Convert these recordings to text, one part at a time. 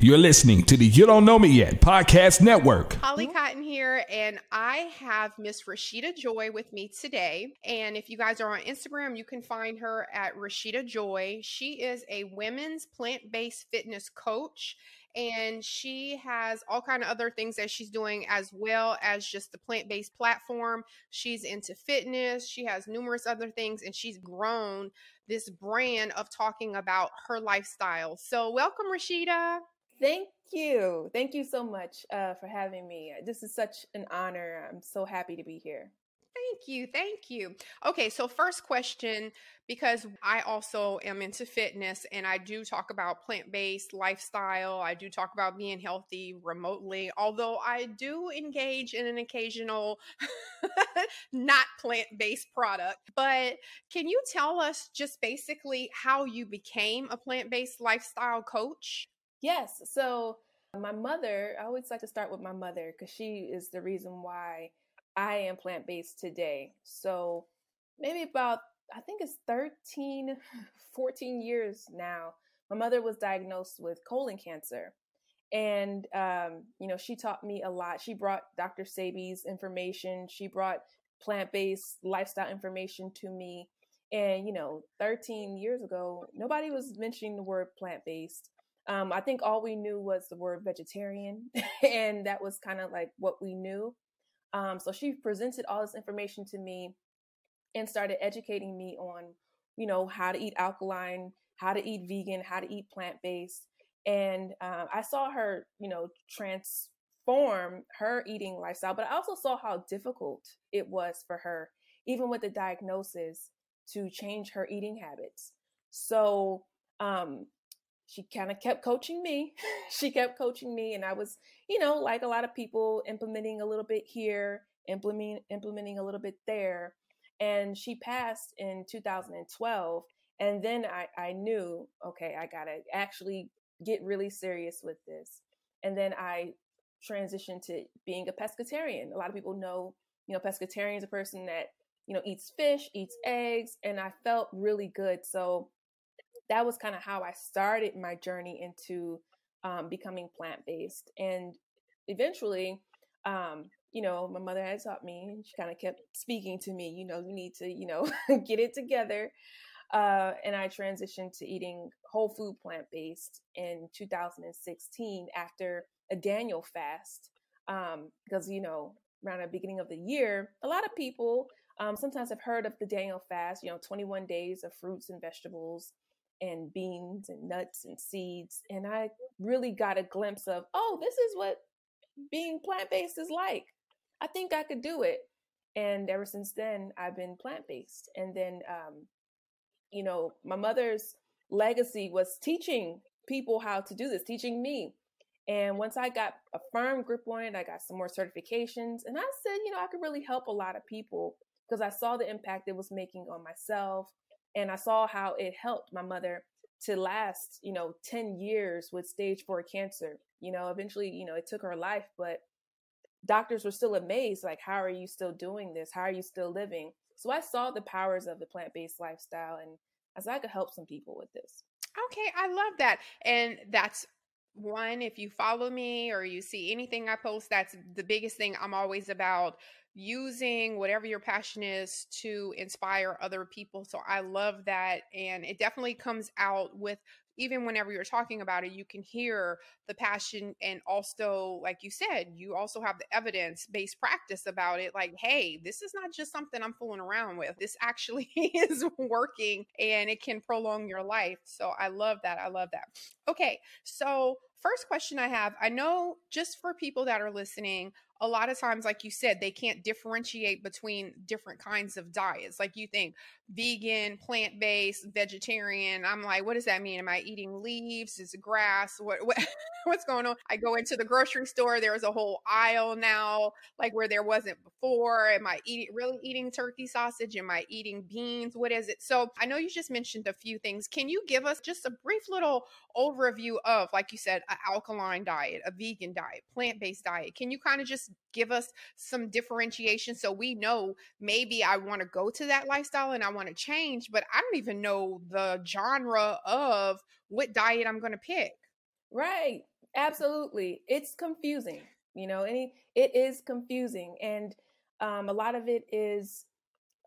You're listening to the You Don't Know Me Yet podcast network. Holly Cotton here, and I have Miss Rasheeta Joy with me today. And if you guys are on Instagram, you can find her at Rasheeta Joy. She is a women's plant based fitness coach and she has all kind of other things that she's doing as well as just the plant-based platform she's into fitness she has numerous other things and she's grown this brand of talking about her lifestyle so welcome rasheeta Thank you. Thank you so much uh, for having me. This is such an honor. I'm so happy to be here. Thank you. Thank you. Okay, so first question because I also am into fitness and I do talk about plant based lifestyle. I do talk about being healthy remotely, although I do engage in an occasional not plant based product. But can you tell us just basically how you became a plant based lifestyle coach? Yes. So my mother, I always like to start with my mother because she is the reason why I am plant based today. So maybe about, I think it's 13, 14 years now, my mother was diagnosed with colon cancer. And, um, you know, she taught me a lot. She brought Dr. Sebi's information, she brought plant based lifestyle information to me. And, you know, 13 years ago, nobody was mentioning the word plant based. Um, I think all we knew was the word vegetarian, and that was kind of like what we knew. Um, so she presented all this information to me and started educating me on, you know, how to eat alkaline, how to eat vegan, how to eat plant based. And uh, I saw her, you know, transform her eating lifestyle, but I also saw how difficult it was for her, even with the diagnosis, to change her eating habits. So um, she kind of kept coaching me. she kept coaching me, and I was, you know, like a lot of people, implementing a little bit here, implementing implementing a little bit there. And she passed in 2012, and then I I knew, okay, I gotta actually get really serious with this. And then I transitioned to being a pescatarian. A lot of people know, you know, pescatarian is a person that you know eats fish, eats eggs, and I felt really good. So that was kind of how I started my journey into um, becoming plant based. And eventually, um, you know, my mother had taught me, and she kind of kept speaking to me, you know, you need to, you know, get it together. Uh, and I transitioned to eating whole food plant based in 2016 after a Daniel fast. Um, because, you know, around the beginning of the year, a lot of people um, sometimes have heard of the Daniel fast, you know, 21 days of fruits and vegetables and beans and nuts and seeds. And I really got a glimpse of, oh, this is what being plant based is like. I think I could do it. And ever since then, I've been plant based. And then, um, you know, my mother's legacy was teaching people how to do this, teaching me. And once I got a firm grip on it, I got some more certifications. And I said, you know, I could really help a lot of people because I saw the impact it was making on myself and I saw how it helped my mother to last, you know, 10 years with stage four cancer. You know, eventually, you know, it took her life, but doctors were still amazed like, how are you still doing this? How are you still living? So I saw the powers of the plant based lifestyle and I said I could help some people with this. Okay, I love that. And that's one, if you follow me or you see anything I post, that's the biggest thing I'm always about using whatever your passion is to inspire other people. So I love that. And it definitely comes out with even whenever you're talking about it, you can hear the passion. And also, like you said, you also have the evidence based practice about it. Like, hey, this is not just something I'm fooling around with. This actually is working and it can prolong your life. So I love that. I love that. Okay. So, first question I have I know just for people that are listening, a lot of times, like you said, they can't differentiate between different kinds of diets. Like you think vegan, plant based, vegetarian. I'm like, what does that mean? Am I eating leaves? Is grass? What, what what's going on? I go into the grocery store. There's a whole aisle now, like where there wasn't before. Am I eating really eating turkey sausage? Am I eating beans? What is it? So I know you just mentioned a few things. Can you give us just a brief little overview of, like you said, an alkaline diet, a vegan diet, plant based diet? Can you kind of just give us some differentiation so we know maybe I want to go to that lifestyle and I want to change, but I don't even know the genre of what diet I'm going to pick. Right. Absolutely. It's confusing. You know, any it is confusing and um, a lot of it is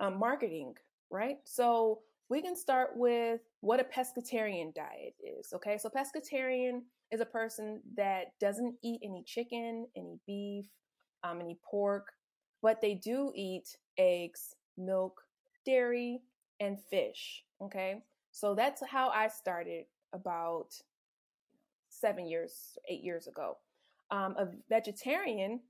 um, marketing, right? So we can start with what a pescatarian diet is. Okay, so pescatarian is a person that doesn't eat any chicken, any beef, um, any pork, but they do eat eggs, milk, dairy, and fish. Okay, so that's how I started about seven years, eight years ago. Um, a vegetarian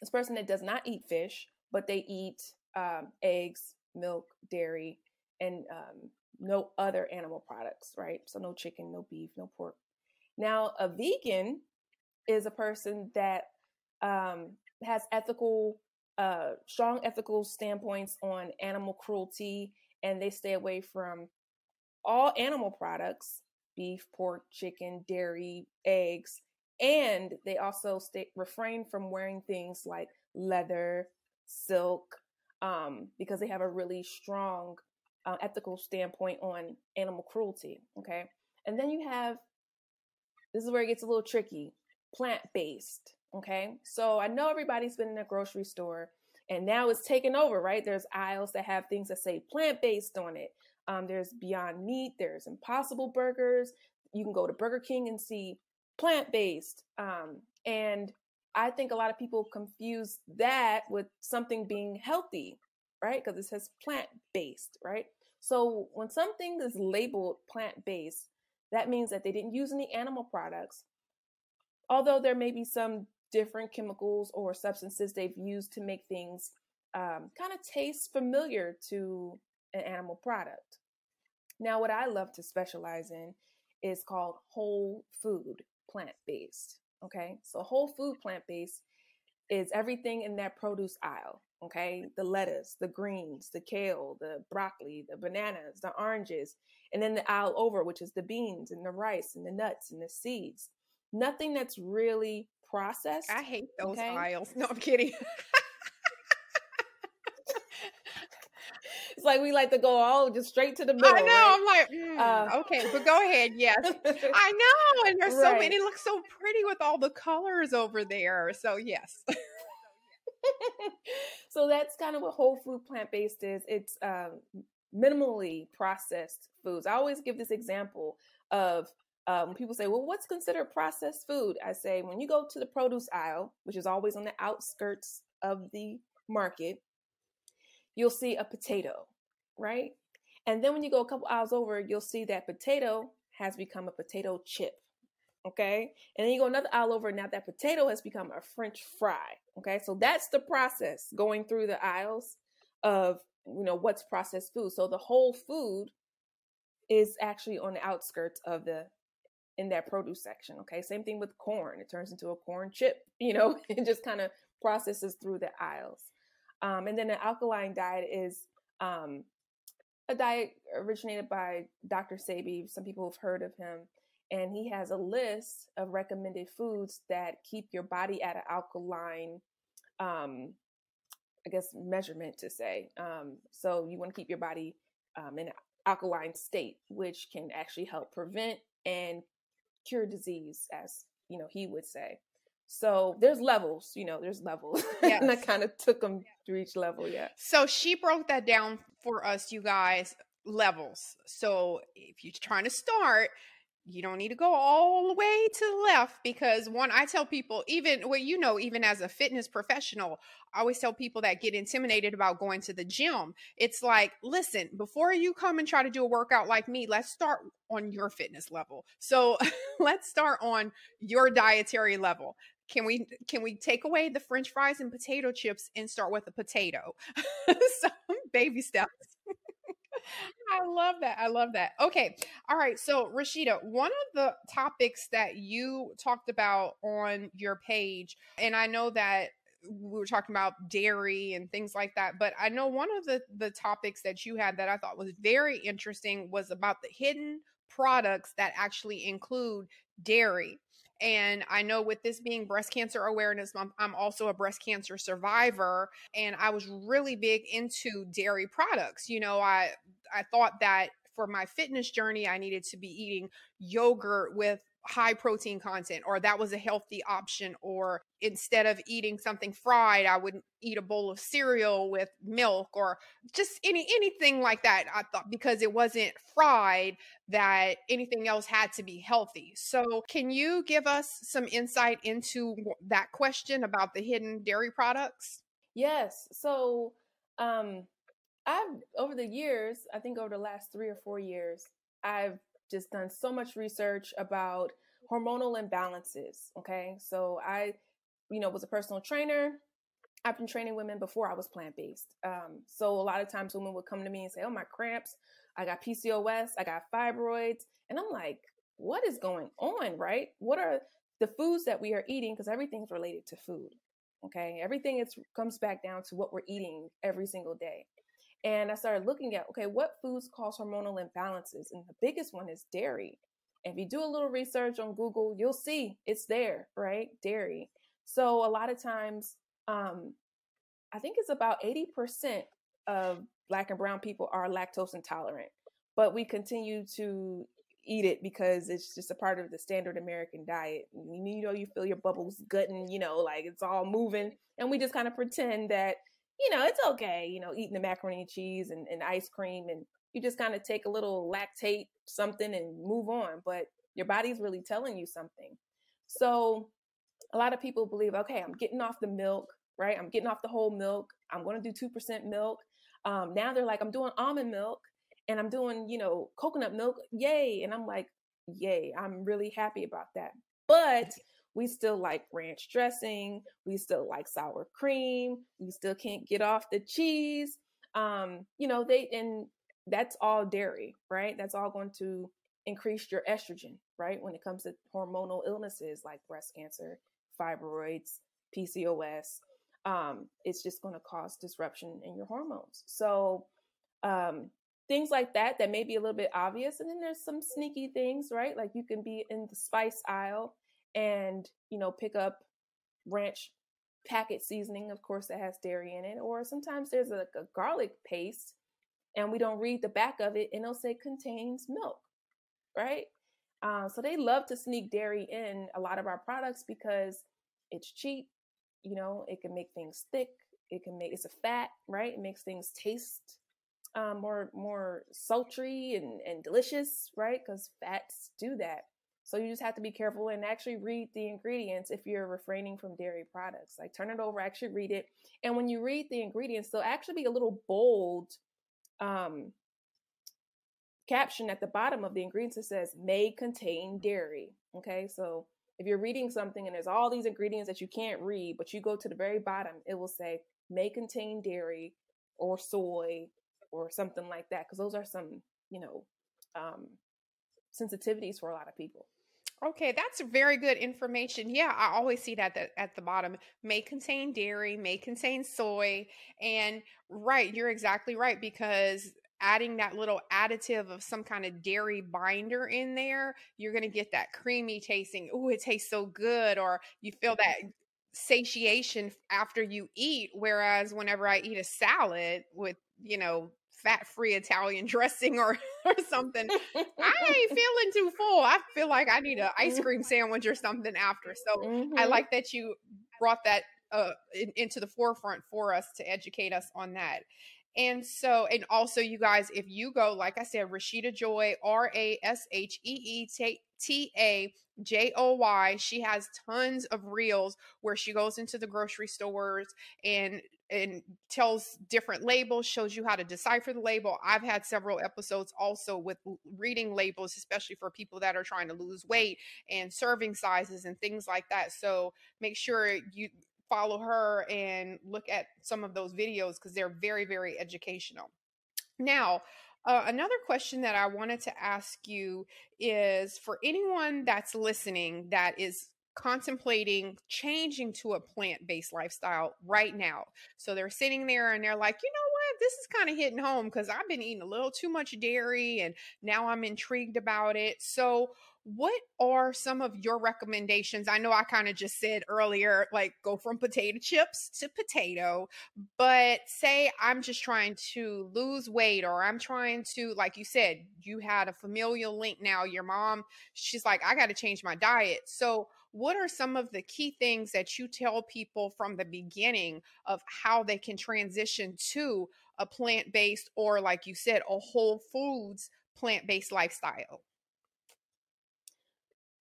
is a person that does not eat fish, but they eat um, eggs, milk, dairy, and um, no other animal products, right? So no chicken, no beef, no pork. Now, a vegan is a person that um, has ethical, uh, strong ethical standpoints on animal cruelty, and they stay away from all animal products beef, pork, chicken, dairy, eggs, and they also stay refrain from wearing things like leather, silk, um, because they have a really strong uh, ethical standpoint on animal cruelty. Okay. And then you have this is where it gets a little tricky plant based. Okay. So I know everybody's been in a grocery store and now it's taken over, right? There's aisles that have things that say plant based on it. Um, there's Beyond Meat, there's Impossible Burgers. You can go to Burger King and see plant based. Um, and I think a lot of people confuse that with something being healthy, right? Because it says plant based, right? So when something is labeled plant based, that means that they didn't use any animal products. Although there may be some different chemicals or substances they've used to make things um, kind of taste familiar to an animal product. Now, what I love to specialize in is called whole food plant based. Okay, so whole food plant based is everything in that produce aisle. Okay, the lettuce, the greens, the kale, the broccoli, the bananas, the oranges, and then the aisle over, which is the beans and the rice and the nuts and the seeds. Nothing that's really processed. I hate those okay? aisles. No, I'm kidding. it's like we like to go all just straight to the middle. I know. Right? I'm like, mm, uh, okay, but go ahead. Yes, I know. And there's right. so many. It looks so pretty with all the colors over there. So yes. so that's kind of what whole food plant based is. It's um, minimally processed foods. I always give this example of um, when people say, well, what's considered processed food? I say, when you go to the produce aisle, which is always on the outskirts of the market, you'll see a potato, right? And then when you go a couple aisles over, you'll see that potato has become a potato chip. Okay. And then you go another aisle over, now that potato has become a French fry. Okay. So that's the process going through the aisles of, you know, what's processed food. So the whole food is actually on the outskirts of the in that produce section. Okay. Same thing with corn. It turns into a corn chip, you know, it just kind of processes through the aisles. Um, and then an alkaline diet is um, a diet originated by Dr. Sebi. Some people have heard of him. And he has a list of recommended foods that keep your body at an alkaline, um, I guess, measurement to say. Um, so you want to keep your body um, in an alkaline state, which can actually help prevent and cure disease, as you know he would say. So there's levels, you know, there's levels. Yes. and I kind of took them through each level, yeah. So she broke that down for us, you guys, levels. So if you're trying to start, you don't need to go all the way to the left because one, I tell people, even well, you know, even as a fitness professional, I always tell people that get intimidated about going to the gym. It's like, listen, before you come and try to do a workout like me, let's start on your fitness level. So let's start on your dietary level can we can we take away the french fries and potato chips and start with a potato so baby steps I love that. I love that. Okay. All right. So, Rasheeta, one of the topics that you talked about on your page, and I know that we were talking about dairy and things like that, but I know one of the the topics that you had that I thought was very interesting was about the hidden products that actually include dairy. And I know with this being Breast Cancer Awareness Month, I'm also a breast cancer survivor. And I was really big into dairy products. You know, I I thought that for my fitness journey, I needed to be eating yogurt with high protein content or that was a healthy option or instead of eating something fried i would eat a bowl of cereal with milk or just any anything like that i thought because it wasn't fried that anything else had to be healthy. So can you give us some insight into that question about the hidden dairy products? Yes so um i've over the years i think over the last 3 or 4 years i've just done so much research about hormonal imbalances. Okay. So I, you know, was a personal trainer. I've been training women before I was plant based. Um, so a lot of times women would come to me and say, Oh, my cramps, I got PCOS, I got fibroids. And I'm like, What is going on? Right? What are the foods that we are eating? Because everything's related to food. Okay. Everything is, comes back down to what we're eating every single day. And I started looking at, okay, what foods cause hormonal imbalances? And the biggest one is dairy. If you do a little research on Google, you'll see it's there, right? Dairy. So a lot of times, um, I think it's about 80% of black and brown people are lactose intolerant, but we continue to eat it because it's just a part of the standard American diet. You know, you feel your bubbles gutting, you know, like it's all moving. And we just kind of pretend that you know, it's okay, you know, eating the macaroni and cheese and, and ice cream and you just kind of take a little lactate something and move on. But your body's really telling you something. So a lot of people believe, okay, I'm getting off the milk, right? I'm getting off the whole milk. I'm going to do 2% milk. Um, now they're like, I'm doing almond milk and I'm doing, you know, coconut milk. Yay. And I'm like, yay. I'm really happy about that. But we still like ranch dressing. We still like sour cream. We still can't get off the cheese. Um, you know, they, and that's all dairy, right? That's all going to increase your estrogen, right? When it comes to hormonal illnesses like breast cancer, fibroids, PCOS, um, it's just going to cause disruption in your hormones. So, um, things like that that may be a little bit obvious and then there's some sneaky things right like you can be in the spice aisle and you know pick up ranch packet seasoning of course that has dairy in it or sometimes there's a, a garlic paste and we don't read the back of it and it'll say contains milk right? Uh, so they love to sneak dairy in a lot of our products because it's cheap you know it can make things thick it can make it's a fat right? It makes things taste um, more more sultry and, and delicious right? Because fats do that so you just have to be careful and actually read the ingredients if you're refraining from dairy products. Like turn it over, actually read it. And when you read the ingredients, there'll actually be a little bold um, caption at the bottom of the ingredients that says may contain dairy. Okay, so if you're reading something and there's all these ingredients that you can't read, but you go to the very bottom, it will say may contain dairy or soy or something like that, because those are some, you know, um, sensitivities for a lot of people. Okay, that's very good information. Yeah, I always see that, that at the bottom may contain dairy, may contain soy. And right, you're exactly right because adding that little additive of some kind of dairy binder in there, you're going to get that creamy tasting. Oh, it tastes so good. Or you feel that mm-hmm. satiation after you eat. Whereas whenever I eat a salad with, you know, fat free Italian dressing or, or something. I ain't feeling too full. I feel like I need an ice mm-hmm. cream sandwich or something after. So mm-hmm. I like that you brought that uh, in, into the forefront for us to educate us on that. And so, and also, you guys, if you go, like I said, Rasheeta Joy, R A S H E E T A J O Y, she has tons of reels where she goes into the grocery stores and and tells different labels, shows you how to decipher the label. I've had several episodes also with reading labels, especially for people that are trying to lose weight and serving sizes and things like that. So make sure you follow her and look at some of those videos because they're very, very educational. Now, uh, another question that I wanted to ask you is for anyone that's listening that is contemplating changing to a plant based lifestyle right now. So they're sitting there and they're like, you know what? This is kind of hitting home because I've been eating a little too much dairy and now I'm intrigued about it. So, what are some of your recommendations? I know I kind of just said earlier, like go from potato chips to potato, but say I'm just trying to lose weight or I'm trying to, like you said, you had a familial link now. Your mom, she's like, I got to change my diet. So, what are some of the key things that you tell people from the beginning of how they can transition to a plant based or, like you said, a whole foods plant based lifestyle?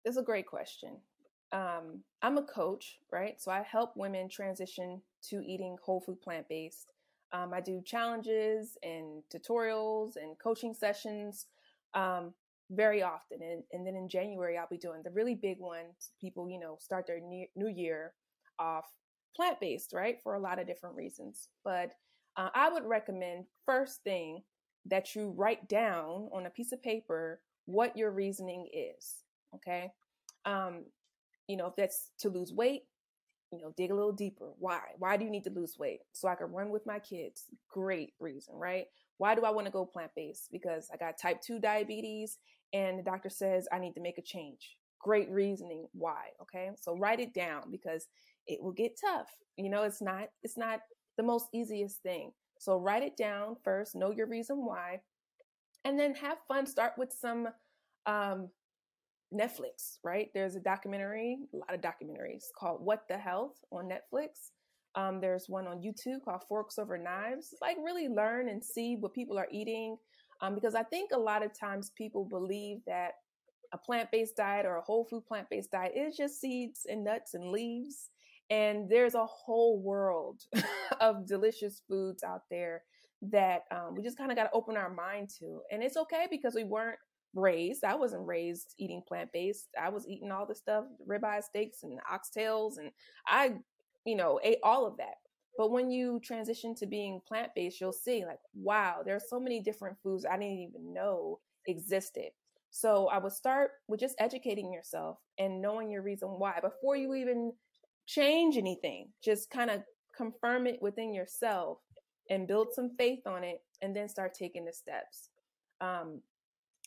It's a great question. Um, I'm a coach, right? So I help women transition to eating whole food plant based. Um, I do challenges and tutorials and coaching sessions um, very often. And, and, then in January, I'll be doing the really big one. People, you know, start their new, new year off plant based, right? For a lot of different reasons. But uh, I would recommend first thing that you write down on a piece of paper what your reasoning is. Okay. Um, you know, if that's to lose weight, you know, dig a little deeper. Why? Why do you need to lose weight? So I can run with my kids. Great reason, right? Why do I want to go plant based? Because I got type 2 diabetes and the doctor says I need to make a change. Great reasoning why, okay? So write it down because it will get tough. You know, it's not it's not the most easiest thing. So write it down first, know your reason why, and then have fun. Start with some um, Netflix, right? There's a documentary, a lot of documentaries called What the Health on Netflix. Um, there's one on YouTube called Forks Over Knives. Like, really learn and see what people are eating. Um, because I think a lot of times people believe that a plant based diet or a whole food plant based diet is just seeds and nuts and leaves. And there's a whole world of delicious foods out there that um, we just kind of got to open our mind to. And it's okay because we weren't raised. I wasn't raised eating plant based. I was eating all the stuff, ribeye steaks and oxtails, and I, you know, ate all of that. But when you transition to being plant based, you'll see like, wow, there are so many different foods I didn't even know existed. So I would start with just educating yourself and knowing your reason why before you even change anything. Just kind of confirm it within yourself and build some faith on it, and then start taking the steps. Um,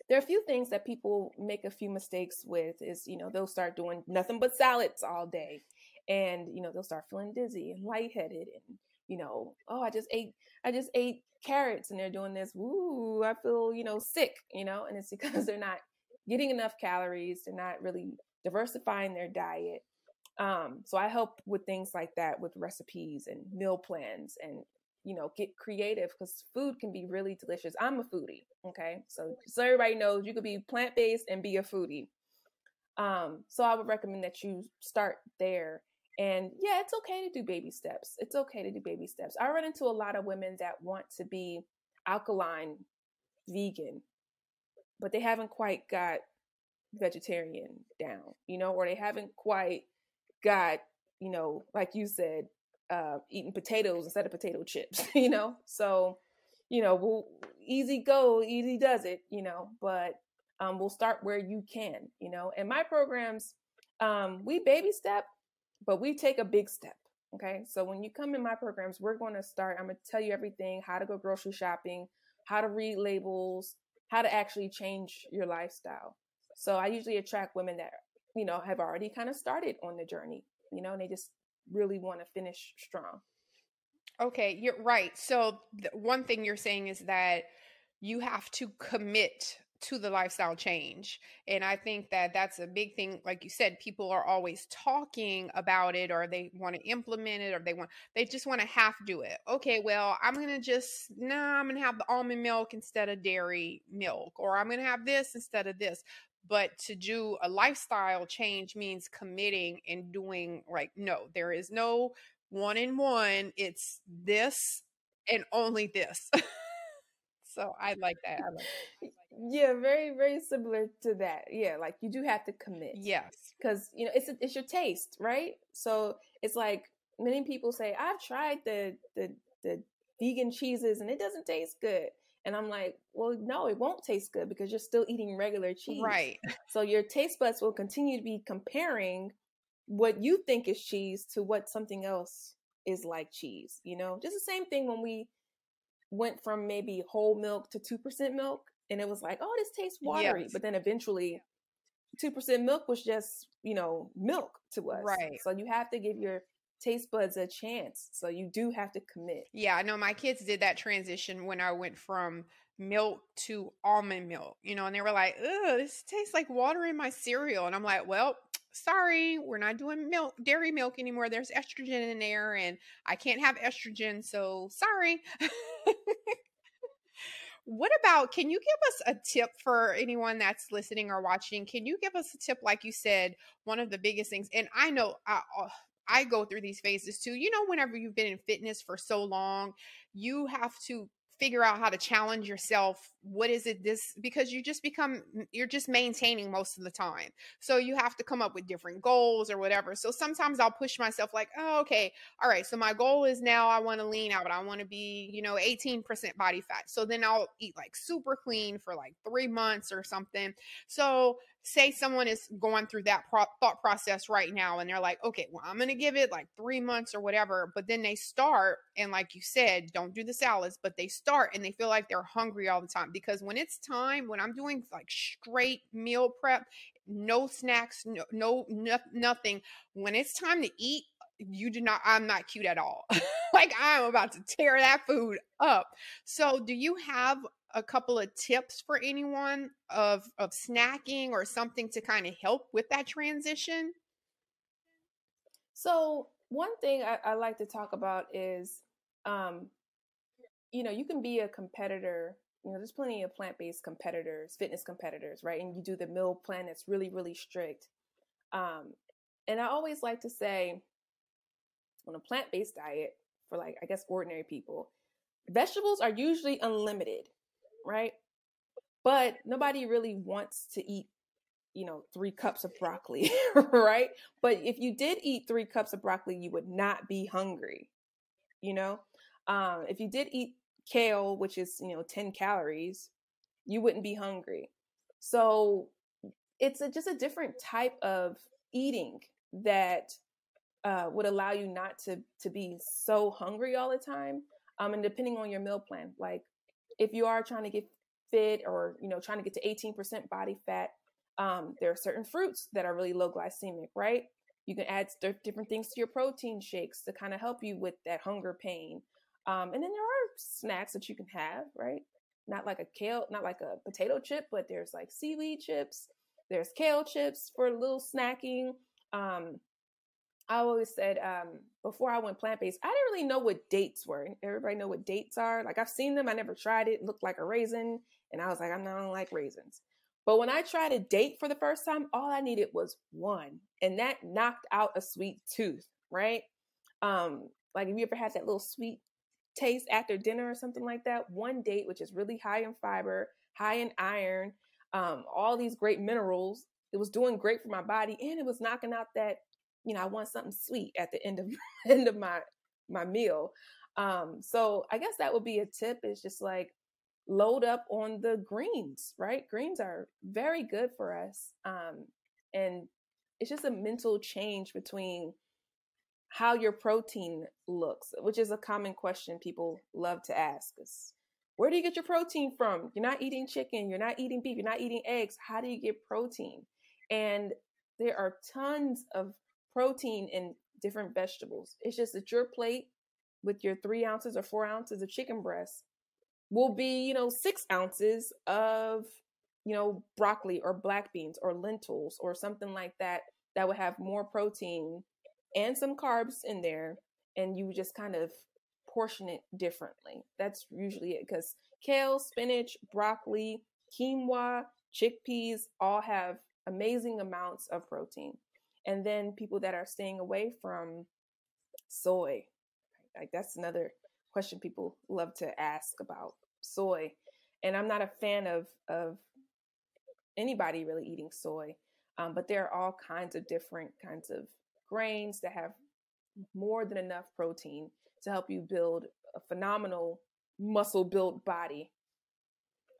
there are a few things that people make a few mistakes with is you know they'll start doing nothing but salads all day and you know they'll start feeling dizzy and lightheaded and you know oh i just ate i just ate carrots and they're doing this woo i feel you know sick you know and it's because they're not getting enough calories they're not really diversifying their diet. Um, so i help with things like that with recipes and meal plans and you know, get creative because food can be really delicious. I'm a foodie, okay? So so everybody knows you could be plant-based and be a foodie. Um, so I would recommend that you start there. And yeah, it's okay to do baby steps. It's okay to do baby steps. I run into a lot of women that want to be alkaline vegan, but they haven't quite got vegetarian down, you know, or they haven't quite got, you know, like you said, uh, eating potatoes instead of potato chips, you know? So, you know, we'll easy go, easy does it, you know, but um, we'll start where you can, you know? And my programs, um, we baby step, but we take a big step. Okay. So when you come in my programs, we're going to start, I'm going to tell you everything how to go grocery shopping, how to read labels, how to actually change your lifestyle. So I usually attract women that, you know, have already kind of started on the journey, you know, and they just really want to finish strong. Okay, you're right. So one thing you're saying is that you have to commit to the lifestyle change. And I think that that's a big thing. Like you said, people are always talking about it or they want to implement it or they want, they just want to half do it. Okay, well, I'm going to just, no, nah, I'm going to have the almond milk instead of dairy milk, or I'm going to have this instead of this. But to do a lifestyle change means committing and doing like, no, there is no one in one. It's this and only this. so I like that. I like Yeah, very, very similar to that. Yeah, like you do have to commit. Yes. Because, you know, it's, it's your taste, right? So it's like many people say, I've tried the, the, the vegan cheeses and it doesn't taste good. And I'm like, well, no, it won't taste good because you're still eating regular cheese. Right. So your taste buds will continue to be comparing what you think is cheese to what something else is like cheese. You know, just the same thing when we went from maybe whole milk to 2% milk and it was like, oh, this tastes watery. Yes. But then eventually 2% milk was just, you know, milk to us. Right. So you have to give your taste buds a chance. So you do have to commit. Yeah, I know my kids did that transition when I went from milk to almond milk, you know, and they were like, ugh, this tastes like water in my cereal. And I'm like, well, sorry, we're not doing milk, dairy milk anymore. There's estrogen in there, and I can't have estrogen. So sorry. what about can you give us a tip for anyone that's listening or watching can you give us a tip like you said one of the biggest things and i know I, uh, I go through these phases too you know whenever you've been in fitness for so long you have to figure out how to challenge yourself what is it this because you just become you're just maintaining most of the time. So you have to come up with different goals or whatever. So sometimes i'll push myself like oh okay all right so my goal is now i want to lean out i want to be you know 18% body fat. So then i'll eat like super clean for like three months or something. So say someone is going through that pro- thought process right now and they're like okay well i'm going to give it like three months or whatever but then they start and like you said don't do the salads but they start and they feel like they're hungry all the time because when it's time when i'm doing like straight meal prep no snacks no, no, no nothing when it's time to eat you do not i'm not cute at all. Like i'm about to tear that food up. So do you have a couple of tips for anyone of of snacking or something to kind of help with that transition? So one thing I, I like to talk about is um you know you can be a competitor you know there's plenty of plant-based competitors fitness competitors right and you do the meal plan that's really really strict. Um and i always like to say on a plant-based diet for like i guess ordinary people vegetables are usually unlimited right? But nobody really wants to eat, you know, three cups of broccoli, right? But if you did eat three cups of broccoli, you would not be hungry, you know? Um, if you did eat kale, which is, you know, 10 calories, you wouldn't be hungry. So it's a, just a different type of eating that uh, would allow you not to to be so hungry all the time. Um, and depending on your meal plan, like if you are trying to get fit or you know trying to get to 18% body fat um, there are certain fruits that are really low glycemic right? You can add different things to your protein shakes to kind of help you with that hunger pain um, and then there are snacks that you can have right? Not like a kale not like a potato chip but there's like seaweed chips there's kale chips for a little snacking um, I always said um, before I went plant based, I didn't really know what dates were. Everybody know what dates are. Like I've seen them, I never tried it. it looked like a raisin, and I was like, I'm not gonna like raisins. But when I tried a date for the first time, all I needed was one, and that knocked out a sweet tooth. Right? Um, like have you ever had that little sweet taste after dinner or something like that? One date, which is really high in fiber, high in iron, um, all these great minerals. It was doing great for my body, and it was knocking out that you know, I want something sweet at the end of end of my my meal. Um, so I guess that would be a tip is just like load up on the greens, right? Greens are very good for us. Um, and it's just a mental change between how your protein looks, which is a common question people love to ask us. Where do you get your protein from? You're not eating chicken, you're not eating beef, you're not eating eggs. How do you get protein? And there are tons of protein in different vegetables. It's just that your plate with your three ounces or four ounces of chicken breast will be, you know, six ounces of, you know, broccoli or black beans or lentils or something like that that would have more protein and some carbs in there. And you just kind of portion it differently. That's usually it because kale, spinach, broccoli, quinoa, chickpeas all have amazing amounts of protein and then people that are staying away from soy like that's another question people love to ask about soy and i'm not a fan of of anybody really eating soy um, but there are all kinds of different kinds of grains that have more than enough protein to help you build a phenomenal muscle built body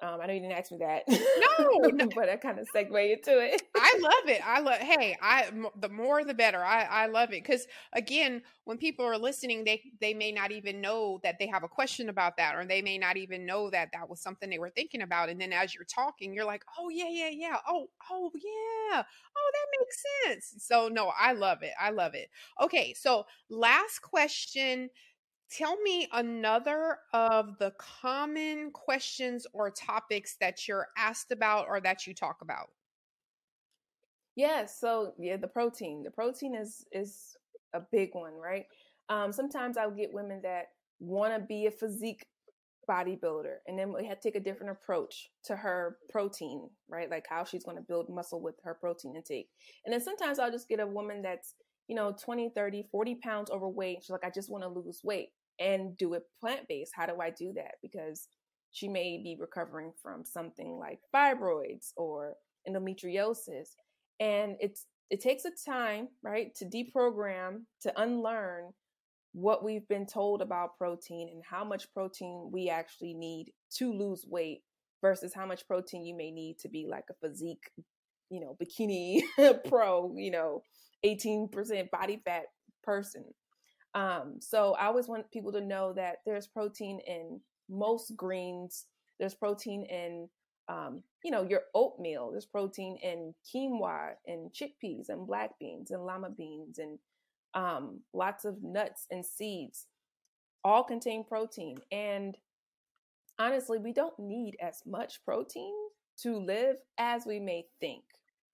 Um, I know you didn't ask me that. No, no. but I kind of segue into it. I love it. I love. Hey, I the more the better. I I love it because again, when people are listening, they they may not even know that they have a question about that, or they may not even know that that was something they were thinking about. And then as you're talking, you're like, oh yeah, yeah, yeah. Oh oh yeah. Oh, that makes sense. So no, I love it. I love it. Okay, so last question tell me another of the common questions or topics that you're asked about or that you talk about? Yeah so yeah the protein the protein is is a big one right? Um, sometimes i'll get women that want to be a physique bodybuilder and then we have to take a different approach to her protein right? Like how she's going to build muscle with her protein intake. And then sometimes i'll just get a woman that's you know 20 30 40 pounds overweight she's like i just want to lose weight and do it plant based. How do I do that? Because she may be recovering from something like fibroids or endometriosis. And it's it takes a time, right, to deprogram, to unlearn what we've been told about protein and how much protein we actually need to lose weight versus how much protein you may need to be like a physique, you know, bikini pro, you know, 18% body fat person. Um, so I always want people to know that there's protein in most greens. There's protein in, um, you know, your oatmeal. There's protein in quinoa and chickpeas and black beans and lima beans and um, lots of nuts and seeds. All contain protein. And honestly, we don't need as much protein to live as we may think,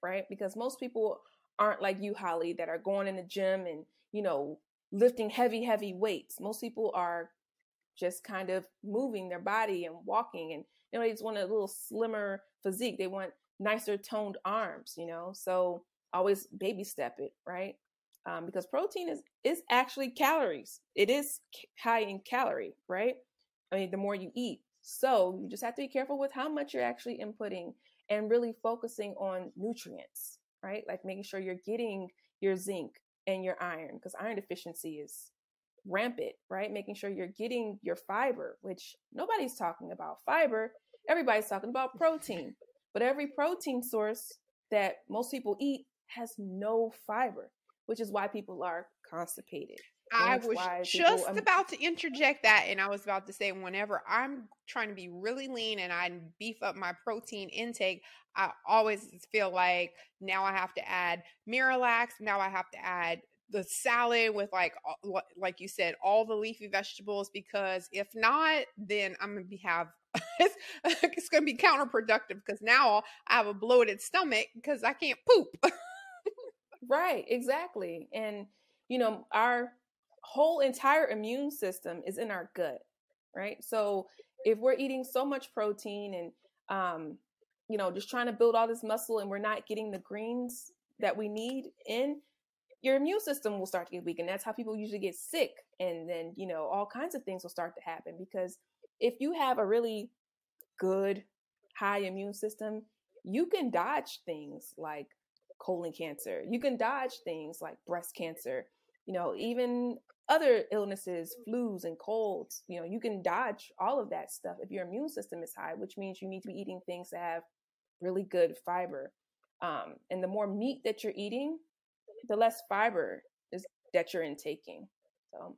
right? Because most people aren't like you, Holly, that are going in the gym and, you know, lifting heavy, heavy weights. Most people are just kind of moving their body and walking and you know, they just want a little slimmer physique. They want nicer toned arms, you know. So always baby step it, right? Um, because protein is is actually calories. It is high in calorie, right? I mean, the more you eat. So you just have to be careful with how much you're actually inputting and really focusing on nutrients, right? Like making sure you're getting your zinc, and your iron because iron deficiency is rampant, right? Making sure you're getting your fiber, which nobody's talking about fiber. Everybody's talking about protein. But every protein source that most people eat has no fiber, which is why people are constipated. I was just people, about to interject that, and I was about to say, whenever I'm trying to be really lean and I beef up my protein intake, I always feel like now I have to add Miralax. Now I have to add the salad with like like you said all the leafy vegetables because if not then i'm gonna be have it's, it's gonna be counterproductive because now i have a bloated stomach because i can't poop right exactly and you know our whole entire immune system is in our gut, right? So if we're eating so much protein and um, you know, just trying to build all this muscle and we're not getting the greens that we need in, your immune system will start to get weak. And that's how people usually get sick. And then, you know, all kinds of things will start to happen because if you have a really good, high immune system, you can dodge things like colon cancer. You can dodge things like breast cancer. You know, even other illnesses, flus and colds, you know, you can dodge all of that stuff if your immune system is high, which means you need to be eating things that have really good fiber. Um, and the more meat that you're eating, the less fiber is that you're intaking. So,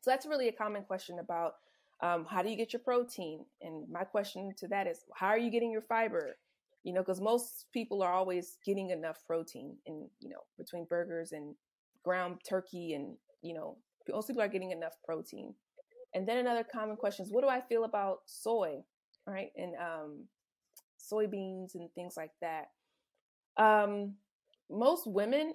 so that's really a common question about um, how do you get your protein? And my question to that is, how are you getting your fiber? You know, because most people are always getting enough protein in, you know, between burgers and ground turkey and, you know, most people are getting enough protein. And then another common question is, what do I feel about soy, right? And um, soybeans and things like that. Um, most women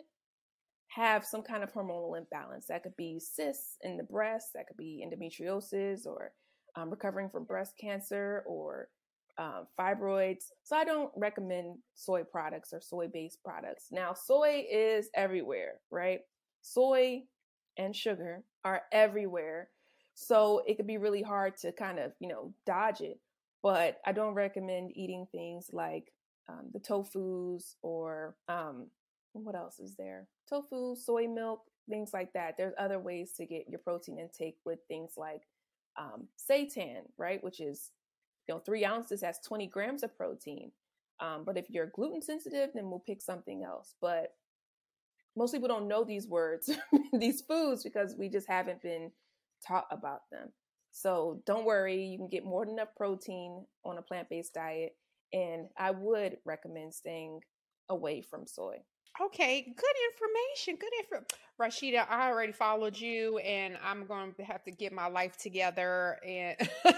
have some kind of hormonal imbalance. That could be cysts in the breast, that could be endometriosis, or um, recovering from breast cancer, or um, fibroids. So I don't recommend soy products or soy based products. Now, soy is everywhere, right? Soy and sugar are everywhere. So it could be really hard to kind of, you know, dodge it. But I don't recommend eating things like um, the tofus or um, what else is there? Tofu, soy milk, things like that. There's other ways to get your protein intake with things like um, seitan, right? Which is you know, three ounces has 20 grams of protein. Um, but if you're gluten sensitive, then we'll pick something else. But most people don't know these words, these foods, because we just haven't been taught about them. So don't worry, you can get more than enough protein on a plant based diet. And I would recommend staying away from soy. Okay, good information. Good info. Rasheeta, I already followed you and I'm going to have to get my life together and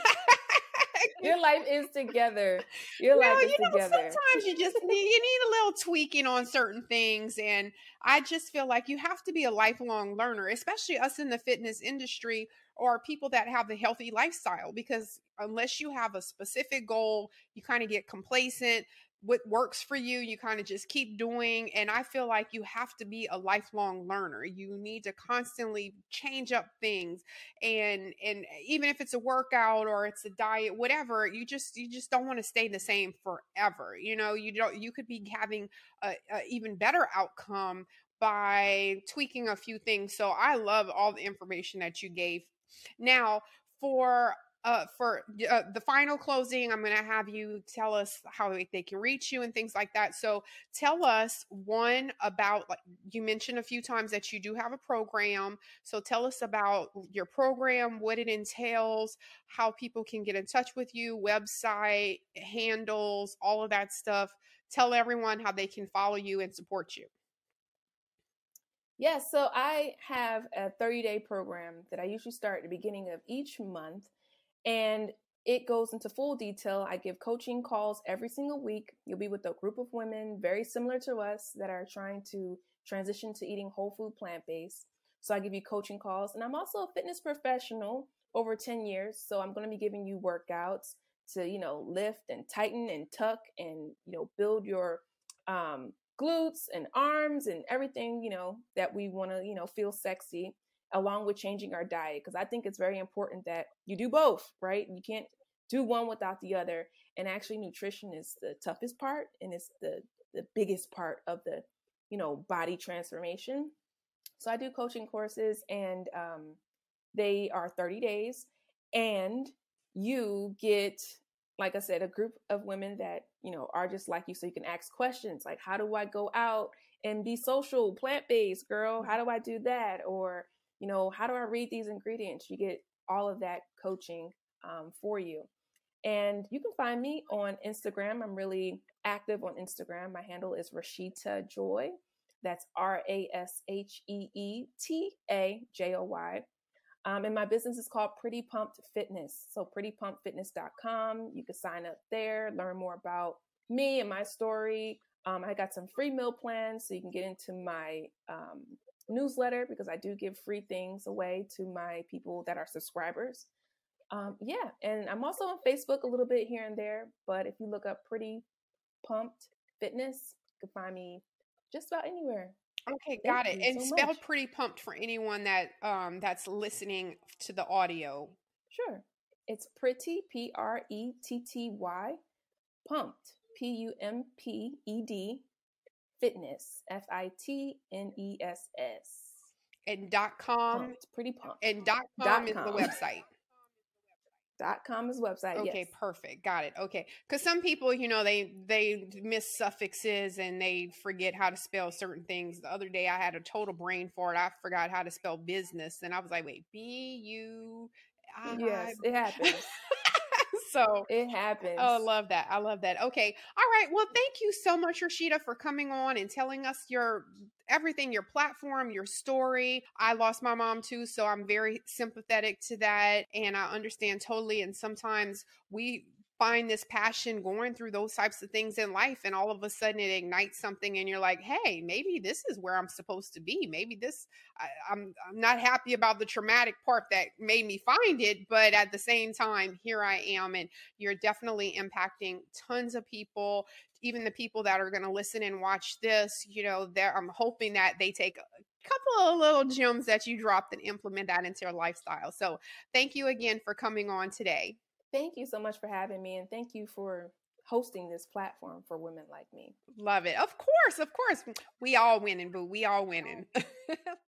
Your life is together. Your life is you know, together. Sometimes you just need you need a little tweaking on certain things and I just feel like you have to be a lifelong learner, especially us in the fitness industry or people that have the healthy lifestyle because unless you have a specific goal, you kind of get complacent what works for you you kind of just keep doing and i feel like you have to be a lifelong learner. You need to constantly change up things and and eh, even if it's a workout or it's a diet whatever you just you just don't want to stay the same forever you know? You don't you could be having a, a even better outcome by tweaking a few things so i love all the information that you gave. Now for uh, for uh, the final closing, I'm going to have you tell us how they can reach you and things like that. So, tell us one about like you mentioned a few times that you do have a program. So, tell us about your program, what it entails, how people can get in touch with you, website, handles, all of that stuff. Tell everyone how they can follow you and support you. Yes, yeah, so I have a 30 day program that I usually start at the beginning of each month. And it goes into full detail. I give coaching calls every single week. You'll be with a group of women very similar to us that are trying to transition to eating whole food plant based. So I give you coaching calls. And I'm also a fitness professional over 10 years. So I'm going to be giving you workouts to, you know, lift and tighten and tuck and, you know, build your um, glutes and arms and everything, you know, that we want to, you know, feel sexy along with changing our diet because I think it's very important that you do both, right? You can't do one without the other. And actually nutrition is the toughest part and it's the the biggest part of the, you know, body transformation. So I do coaching courses and um they are 30 days and you get like I said, a group of women that, you know, are just like you. So you can ask questions like, how do I go out and be social, plant based, girl? How do I do that? Or, you know, how do I read these ingredients? You get all of that coaching um, for you. And you can find me on Instagram. I'm really active on Instagram. My handle is Rasheeta Joy. That's R A S H E E T A J O Y. Um, and my business is called Pretty Pumped Fitness. So, prettypumpedfitness.com. You can sign up there, learn more about me and my story. Um, I got some free meal plans so you can get into my um, newsletter because I do give free things away to my people that are subscribers. Um, yeah, and I'm also on Facebook a little bit here and there, but if you look up Pretty Pumped Fitness, you can find me just about anywhere. Okay, got Thank it. And so spell much. pretty pumped for anyone that um that's listening to the audio. Sure. It's pretty P R E T T Y pumped P U M P E D fitness F I T N E S S. And dot com. Pumped, pretty pumped. And dot com dot is com. the website. dot com is website. Okay, yes. perfect. Got it. Okay. Cuz some people, you know, they they miss suffixes and they forget how to spell certain things. The other day I had a total brain for it. I forgot how to spell business and I was like, "Wait, B U Yes, it happens. So it happens. Oh, I love that. I love that. Okay. All right. Well, thank you so much, Rasheeta, for coming on and telling us your everything, your platform, your story. I lost my mom too, so I'm very sympathetic to that. And I understand totally. And sometimes we find this passion going through those types of things in life and all of a sudden it ignites something and you're like hey maybe this is where i'm supposed to be. Maybe this I, am I'm, I'm not happy about the traumatic part that made me find it but at the same time here i am. And you're definitely impacting tons of people even the people that are going to listen and watch this you know there i'm hoping that they take a couple of little gems that you dropped and implement that into their lifestyle. So thank you again for coming on today Thank you so much for having me, and thank you for hosting this platform for women like me. Love it. Of course, of course. We all winning, boo. We all winning.